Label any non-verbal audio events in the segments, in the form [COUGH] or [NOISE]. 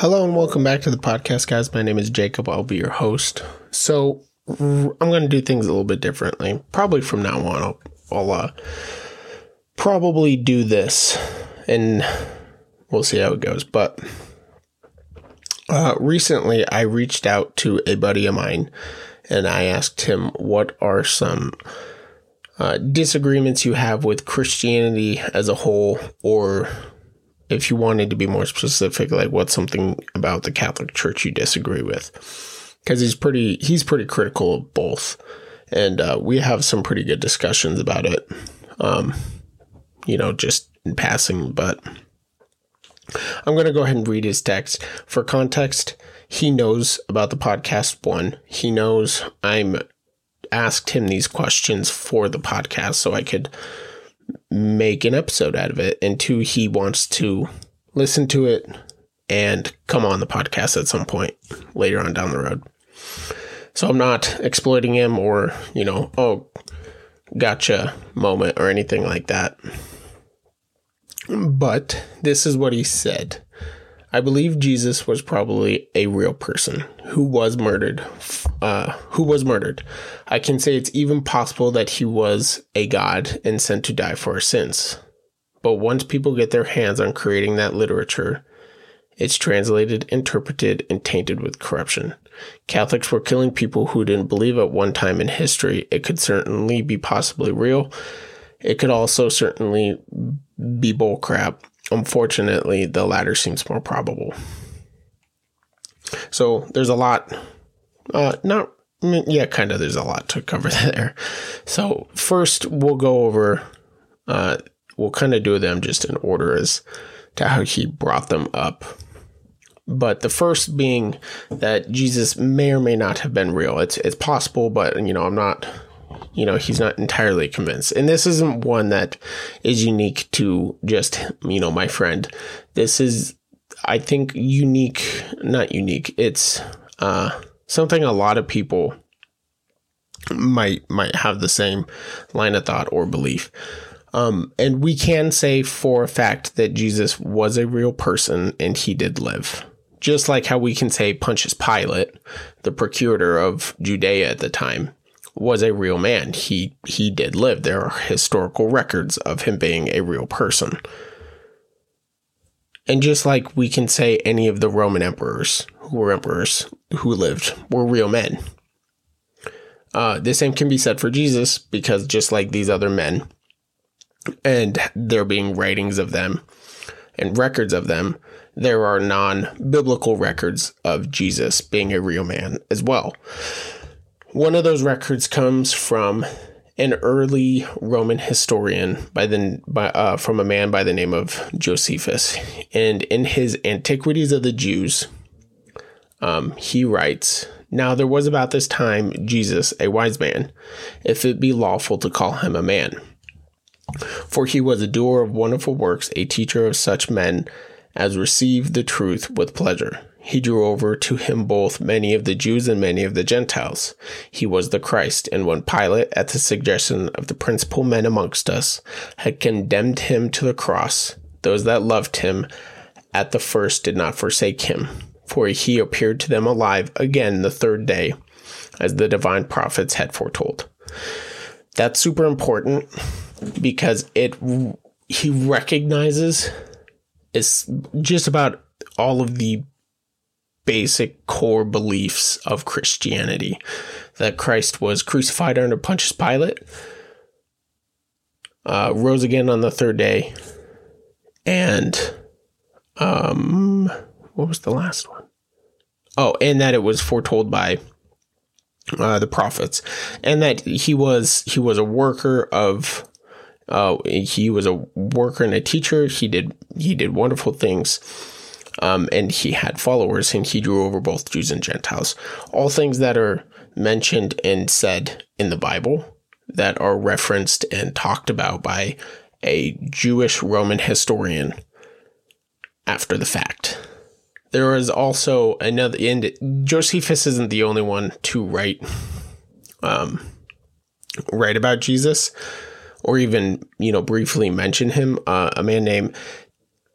Hello and welcome back to the podcast, guys. My name is Jacob. I'll be your host. So I'm going to do things a little bit differently. Probably from now on, I'll, I'll uh, probably do this, and we'll see how it goes. But uh, recently, I reached out to a buddy of mine, and I asked him what are some uh, disagreements you have with Christianity as a whole, or if you wanted to be more specific, like what's something about the Catholic Church you disagree with? Because he's pretty he's pretty critical of both, and uh, we have some pretty good discussions about it. Um, you know, just in passing, but I'm going to go ahead and read his text for context. He knows about the podcast one. He knows I'm asked him these questions for the podcast so I could make an episode out of it. And two, he wants to listen to it and come on the podcast at some point later on down the road. So I'm not exploiting him or, you know, oh, gotcha moment or anything like that. But this is what he said. I believe Jesus was probably a real person who was murdered. Uh, who was murdered. I can say it's even possible that he was a god and sent to die for our sins. But once people get their hands on creating that literature, it's translated, interpreted, and tainted with corruption. Catholics were killing people who didn't believe at one time in history. It could certainly be possibly real. It could also certainly be bullcrap Unfortunately, the latter seems more probable. So there's a lot, uh, not, mean, yeah, kind of, there's a lot to cover [LAUGHS] there. So first, we'll go over, uh, we'll kind of do them just in order as to how he brought them up. But the first being that Jesus may or may not have been real. It's it's possible, but you know, I'm not you know, he's not entirely convinced. And this isn't one that is unique to just, you know, my friend. This is, I think, unique, not unique. It's uh, something a lot of people might might have the same line of thought or belief. Um, and we can say for a fact that Jesus was a real person and he did live. Just like how we can say Pontius Pilate, the procurator of Judea at the time, was a real man. He he did live. There are historical records of him being a real person. And just like we can say any of the Roman emperors who were emperors who lived were real men. Uh, the same can be said for Jesus because just like these other men, and there being writings of them and records of them, there are non biblical records of Jesus being a real man as well. One of those records comes from an early Roman historian by the by, uh, from a man by the name of Josephus, and in his Antiquities of the Jews, um, he writes. Now there was about this time Jesus, a wise man, if it be lawful to call him a man. For he was a doer of wonderful works, a teacher of such men as received the truth with pleasure he drew over to him both many of the Jews and many of the Gentiles. He was the Christ, and when Pilate, at the suggestion of the principal men amongst us, had condemned him to the cross, those that loved him at the first did not forsake him, for he appeared to them alive again the third day, as the divine prophets had foretold. That's super important because it he recognizes is just about all of the basic core beliefs of Christianity that Christ was crucified under Pontius Pilate, uh, rose again on the third day, and um, what was the last one? Oh, and that it was foretold by uh, the prophets, and that he was he was a worker of. Uh, he was a worker and a teacher. He did he did wonderful things um, and he had followers, and he drew over both Jews and Gentiles. All things that are mentioned and said in the Bible that are referenced and talked about by a Jewish Roman historian after the fact. There is also another, and Josephus isn't the only one to write, um, write about Jesus, or even you know briefly mention him. Uh, a man named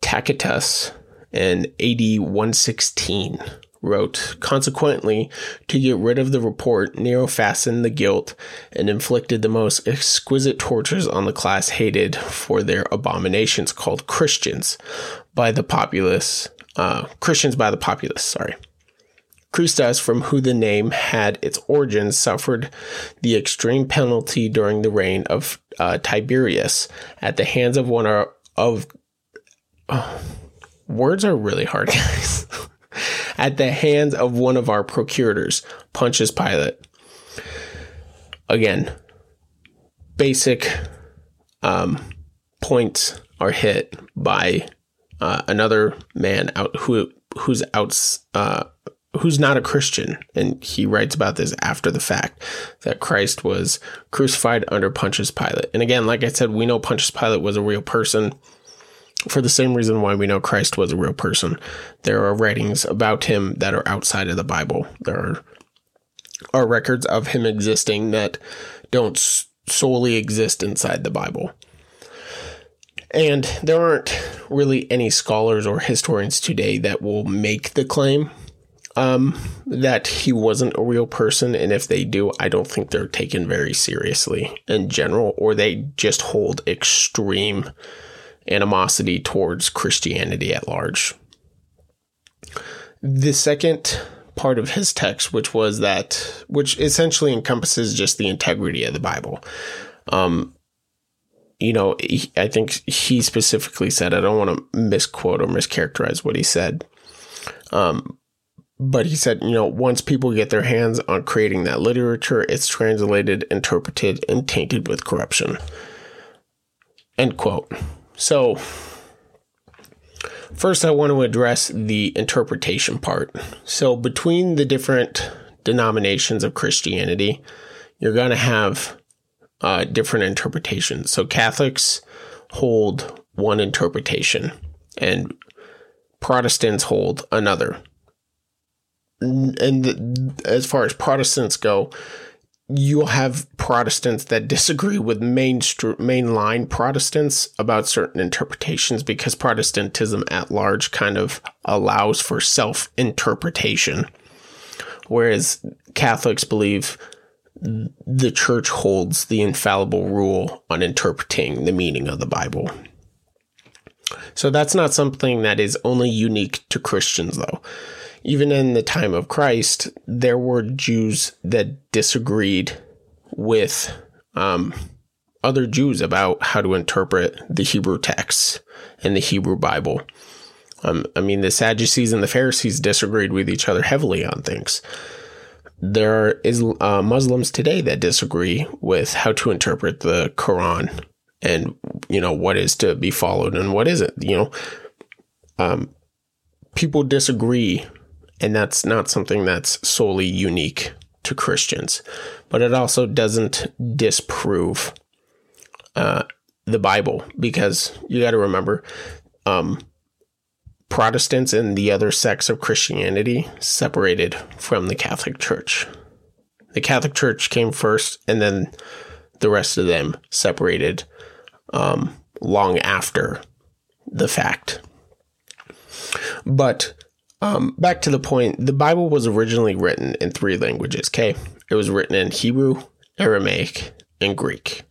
Tacitus in AD 116 wrote, Consequently, to get rid of the report, Nero fastened the guilt and inflicted the most exquisite tortures on the class hated for their abominations called Christians by the populace, uh, Christians by the populace, sorry. Christus, from who the name had its origin, suffered the extreme penalty during the reign of uh, Tiberius at the hands of one of, words are really hard, [LAUGHS] guys. at the hands of one of our procurators, Pontius Pilate. Again, basic um, points are hit by uh, another man out who who's out uh, who's not a Christian, and he writes about this after the fact that Christ was crucified under Pontius Pilate. And again, like I said, we know Pontius Pilate was a real person for the same reason why we know Christ was a real person. There are writings about him that are outside of the Bible. There are, are records of him existing that don't solely exist inside the Bible. And there aren't really any scholars or historians today that will make the claim um, that he wasn't a real person. And if they do, I don't think they're taken very seriously in general, or they just hold extreme animosity towards Christianity at large. The second part of his text, which was that, which essentially encompasses just the integrity of the Bible. Um, you know, I think he specifically said, I don't want to misquote or mischaracterize what he said. Um, but he said, you know, once people get their hands on creating that literature, it's translated, interpreted, and tainted with corruption. End quote. So, first, I want to address the interpretation part. So, between the different denominations of Christianity, you're going to have uh, different interpretations. So, Catholics hold one interpretation, and Protestants hold another and as far as Protestants go, you'll have Protestants that disagree with main mainline Protestants about certain interpretations because Protestantism at large kind of allows for self interpretation, whereas Catholics believe the church holds the infallible rule on interpreting the meaning of the Bible. So that's not something that is only unique to Christians, though even in the time of Christ, there were Jews that disagreed with um, other Jews about how to interpret the Hebrew texts and the Hebrew Bible. Um, I mean, the Sadducees and the Pharisees disagreed with each other heavily on things. There is uh, Muslims today that disagree with how to interpret the Quran and you know what is to be followed and what isn't. You know, um, people disagree and that's not something that's solely unique to Christians, but it also doesn't disprove uh, the Bible because you got to remember um, Protestants and the other sects of Christianity separated from the Catholic Church. The Catholic Church came first, and then the rest of them separated um, long after the fact. But um, back to the point, the Bible was originally written in three languages. Okay, it was written in Hebrew, Aramaic, and Greek.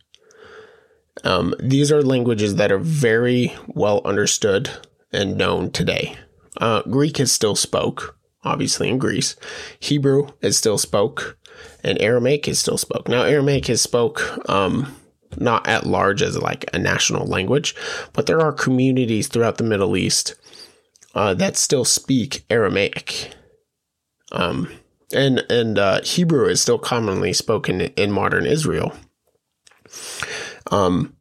Um, these are languages that are very well understood and known today. Uh, Greek is still spoke, obviously in Greece. Hebrew is still spoke, and Aramaic is still spoke. Now, Aramaic is spoke um, not at large as like a national language, but there are communities throughout the Middle East uh, that still speak Aramaic. Um, and and uh, Hebrew is still commonly spoken in modern Israel. Um,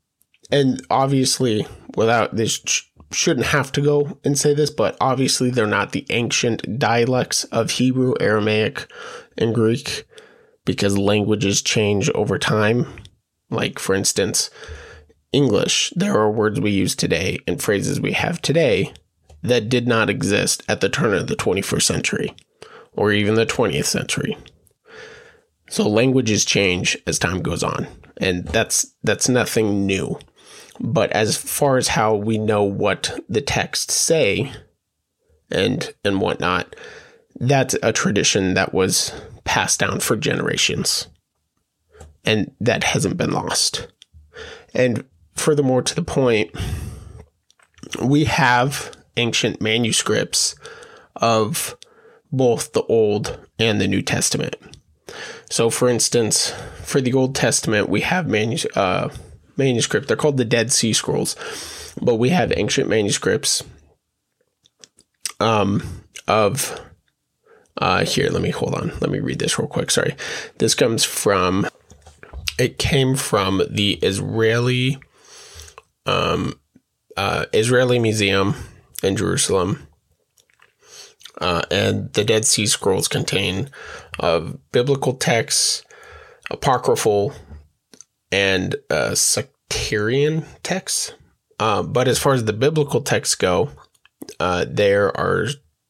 and obviously, without this, sh- shouldn't have to go and say this, but obviously, they're not the ancient dialects of Hebrew, Aramaic, and Greek because languages change over time. Like, for instance, English, there are words we use today and phrases we have today that did not exist at the turn of the 21st century or even the 20th century. So languages change as time goes on, and that's that's nothing new. But as far as how we know what the texts say, and and whatnot. That's a tradition that was passed down for generations, and that hasn't been lost. And furthermore, to the point, we have ancient manuscripts of both the Old and the New Testament. So, for instance, for the Old Testament, we have uh, manuscript. They're called the Dead Sea Scrolls, but we have ancient manuscripts um, of. Uh, here, let me hold on. Let me read this real quick. Sorry. This comes from. It came from the Israeli. Um, uh, Israeli Museum in Jerusalem. Uh, and the Dead Sea Scrolls contain uh, biblical texts, apocryphal, and uh, sectarian texts. Uh, but as far as the biblical texts go, uh, there are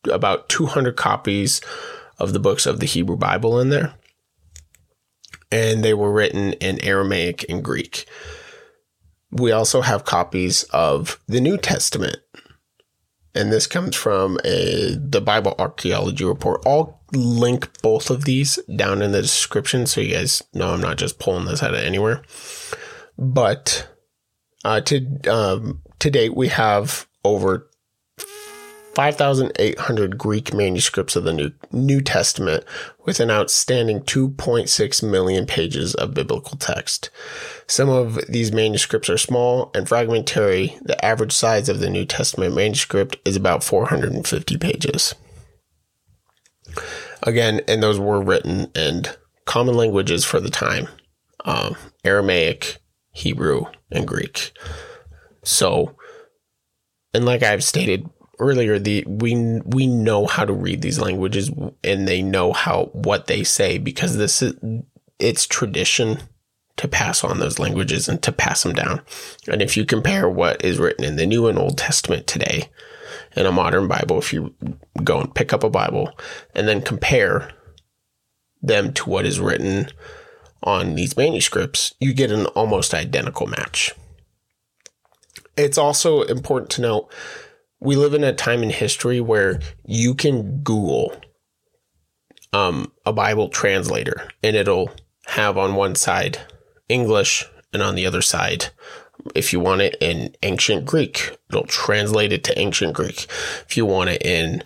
about 200 copies of the books of the Hebrew Bible in there. And they were written in Aramaic and Greek. We also have copies of the New Testament. And this comes from a the Bible archaeology report. I'll link both of these down in the description so you guys know I'm not just pulling this out of anywhere. But uh, to um, to date, we have over 5,800 Greek manuscripts of the New, New Testament with an outstanding 2.6 million pages of biblical text. Some of these manuscripts are small and fragmentary. The average size of the New Testament manuscript is about 450 pages. Again, and those were written in common languages for the time um, Aramaic, Hebrew, and Greek. So, and like I've stated earlier, the we we know how to read these languages and they know how what they say because this is it's tradition to pass on those languages and to pass them down. And if you compare what is written in the New and Old Testament today in a modern Bible, if you go and pick up a Bible and then compare them to what is written on these manuscripts, you get an almost identical match. It's also important to note we live in a time in history where you can Google um, a Bible translator and it'll have on one side English and on the other side, if you want it in ancient Greek, it'll translate it to ancient Greek. If you want it in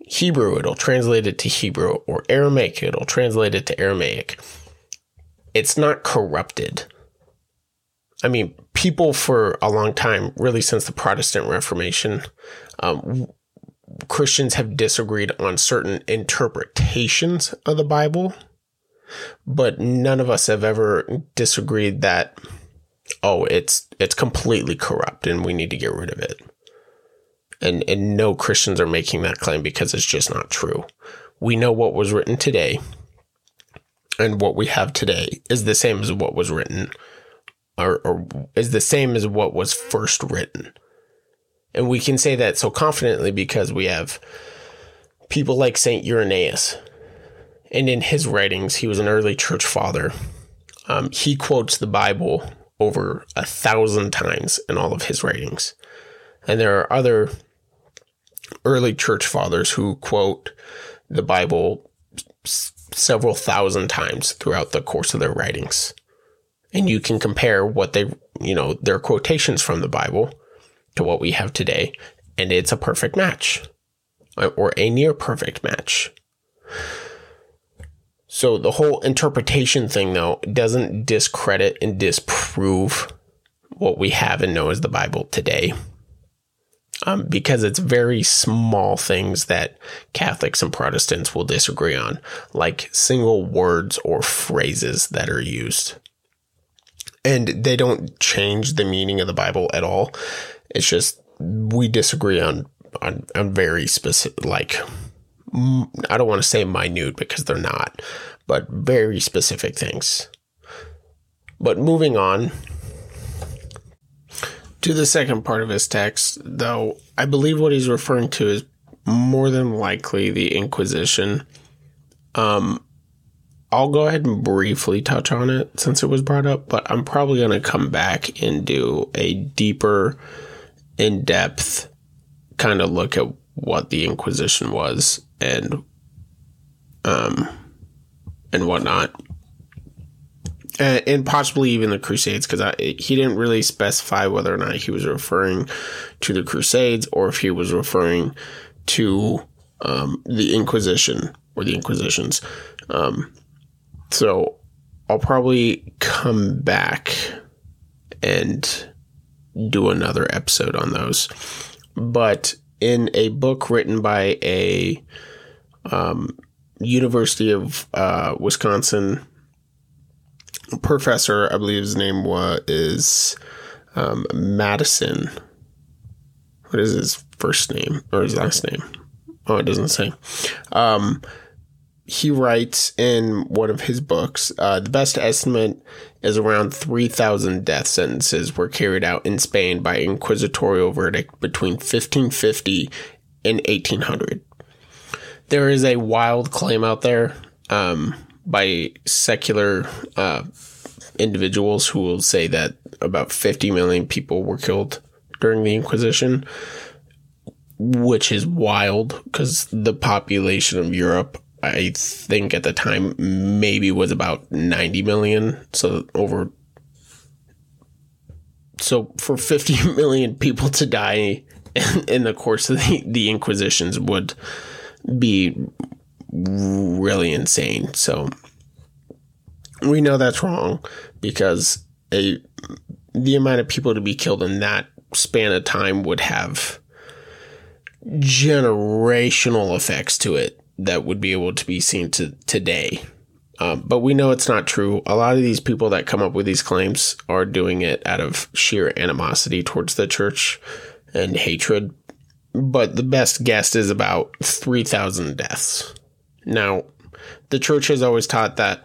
Hebrew, it'll translate it to Hebrew or Aramaic, it'll translate it to Aramaic. It's not corrupted. I mean, people for a long time, really since the Protestant Reformation, um, Christians have disagreed on certain interpretations of the Bible, but none of us have ever disagreed that oh, it's it's completely corrupt and we need to get rid of it. And and no Christians are making that claim because it's just not true. We know what was written today and what we have today is the same as what was written or, or is the same as what was first written. And we can say that so confidently because we have people like St. Irenaeus. And in his writings, he was an early church father. Um, he quotes the Bible over a thousand times in all of his writings. And there are other early church fathers who quote the Bible s- several thousand times throughout the course of their writings and you can compare what they, you know, their quotations from the Bible to what we have today, and it's a perfect match or a near perfect match. So the whole interpretation thing, though, doesn't discredit and disprove what we have and know as the Bible today. Um, because it's very small things that Catholics and Protestants will disagree on, like single words or phrases that are used and they don't change the meaning of the Bible at all. It's just we disagree on on, on very specific, like I don't want to say minute because they're not, but very specific things. But moving on to the second part of his text, though, I believe what he's referring to is more than likely the Inquisition. Um, I'll go ahead and briefly touch on it since it was brought up, but I'm probably going to come back and do a deeper, in depth kind of look at what the Inquisition was and um and whatnot. And, and possibly even the Crusades, because he didn't really specify whether or not he was referring to the Crusades or if he was referring to um, the Inquisition or the Inquisitions. Um, so I'll probably come back and do another episode on those. But in a book written by a um, University of uh, Wisconsin professor, I believe his name was is um, Madison. What is his first name or his last name? Oh, it doesn't say. Um, he writes in one of his books uh, the best estimate is around 3,000 death sentences were carried out in Spain by inquisitorial verdict between 1550 and 1800. There is a wild claim out there um, by secular uh, individuals who will say that about 50 million people were killed during the Inquisition, which is wild because the population of Europe I think at the time maybe was about 90 million. So over. So for 50 [LAUGHS] million people to die in, in the course of the, the Inquisitions would be really insane. So we know that's wrong because a the amount of people to be killed in that span of time would have generational effects to it that would be able to be seen to today. Um, but we know it's not true. A lot of these people that come up with these claims are doing it out of sheer animosity towards the church and hatred. But the best guess is about 3,000 deaths. Now, the church has always taught that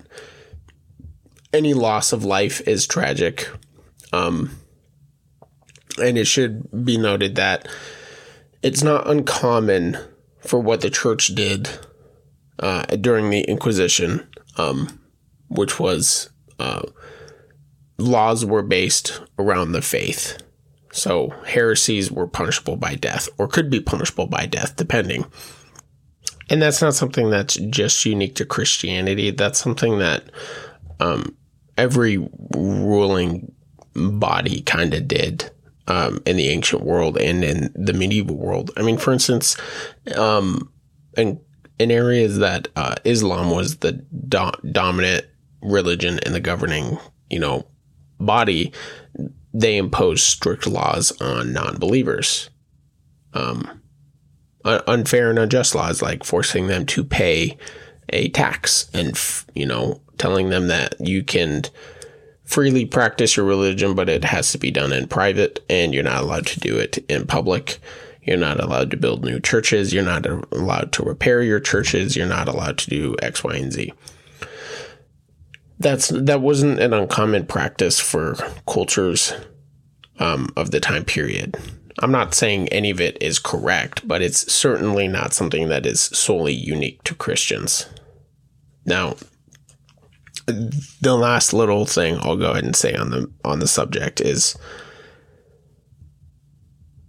any loss of life is tragic. Um, and it should be noted that it's not uncommon for what the church did uh, during the Inquisition, um, which was uh, laws were based around the faith. So heresies were punishable by death or could be punishable by death, depending. And that's not something that's just unique to Christianity. That's something that um, every ruling body kind of did um, in the ancient world and in the medieval world. I mean, for instance, um, in, in areas that uh, Islam was the do- dominant religion and the governing, you know, body, they imposed strict laws on non-believers. Um, unfair and unjust laws like forcing them to pay a tax and, you know, telling them that you can freely practice your religion, but it has to be done in private and you're not allowed to do it in public. You're not allowed to build new churches. You're not allowed to repair your churches. You're not allowed to do X, Y, and Z. That's that wasn't an uncommon practice for cultures um, of the time period. I'm not saying any of it is correct, but it's certainly not something that is solely unique to Christians. Now, the last little thing I'll go ahead and say on the on the subject is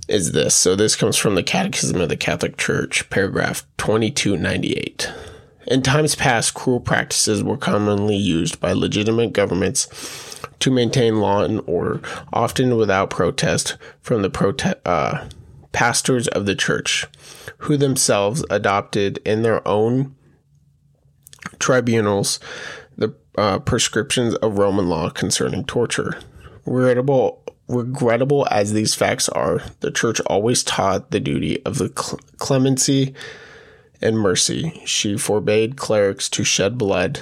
is this. So this comes from the Catechism of the Catholic Church, paragraph 2298. In times past, cruel practices were commonly used by legitimate governments to maintain law and order, often without protest from the prote- uh, pastors of the church, who themselves adopted in their own tribunals the uh, prescriptions of Roman law concerning torture. Regrettable, regrettable as these facts are, the church always taught the duty of the clemency and mercy. She forbade clerics to shed blood.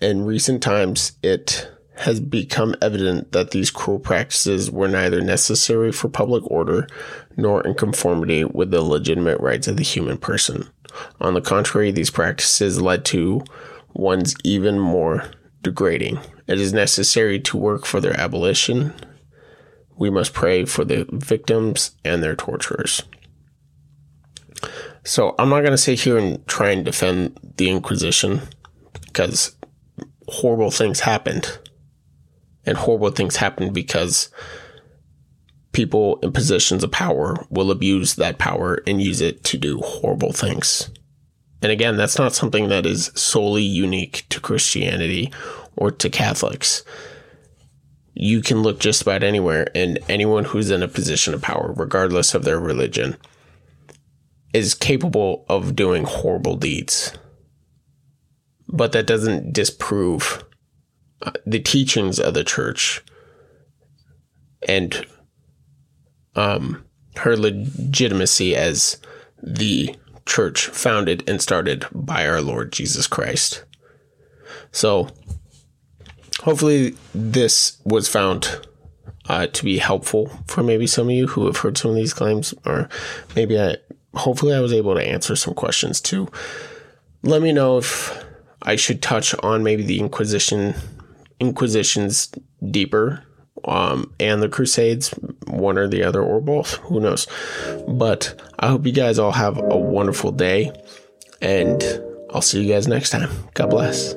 In recent times, it has become evident that these cruel practices were neither necessary for public order nor in conformity with the legitimate rights of the human person. On the contrary, these practices led to ones even more degrading. It is necessary to work for their abolition. We must pray for the victims and their torturers. So I'm not going to sit here and try and defend the Inquisition because horrible things happened. And horrible things happened because people in positions of power will abuse that power and use it to do horrible things. And again, that's not something that is solely unique to Christianity or to Catholics. You can look just about anywhere, and anyone who's in a position of power, regardless of their religion, is capable of doing horrible deeds. But that doesn't disprove uh, the teachings of the church and um, her legitimacy as the church founded and started by our Lord Jesus Christ. So, hopefully, this was found uh, to be helpful for maybe some of you who have heard some of these claims, or maybe I, hopefully, I was able to answer some questions too. Let me know if I should touch on maybe the Inquisition, Inquisitions deeper um, and the Crusades, one or the other, or both. Who knows? But I hope you guys all have a wonderful day, and I'll see you guys next time. God bless.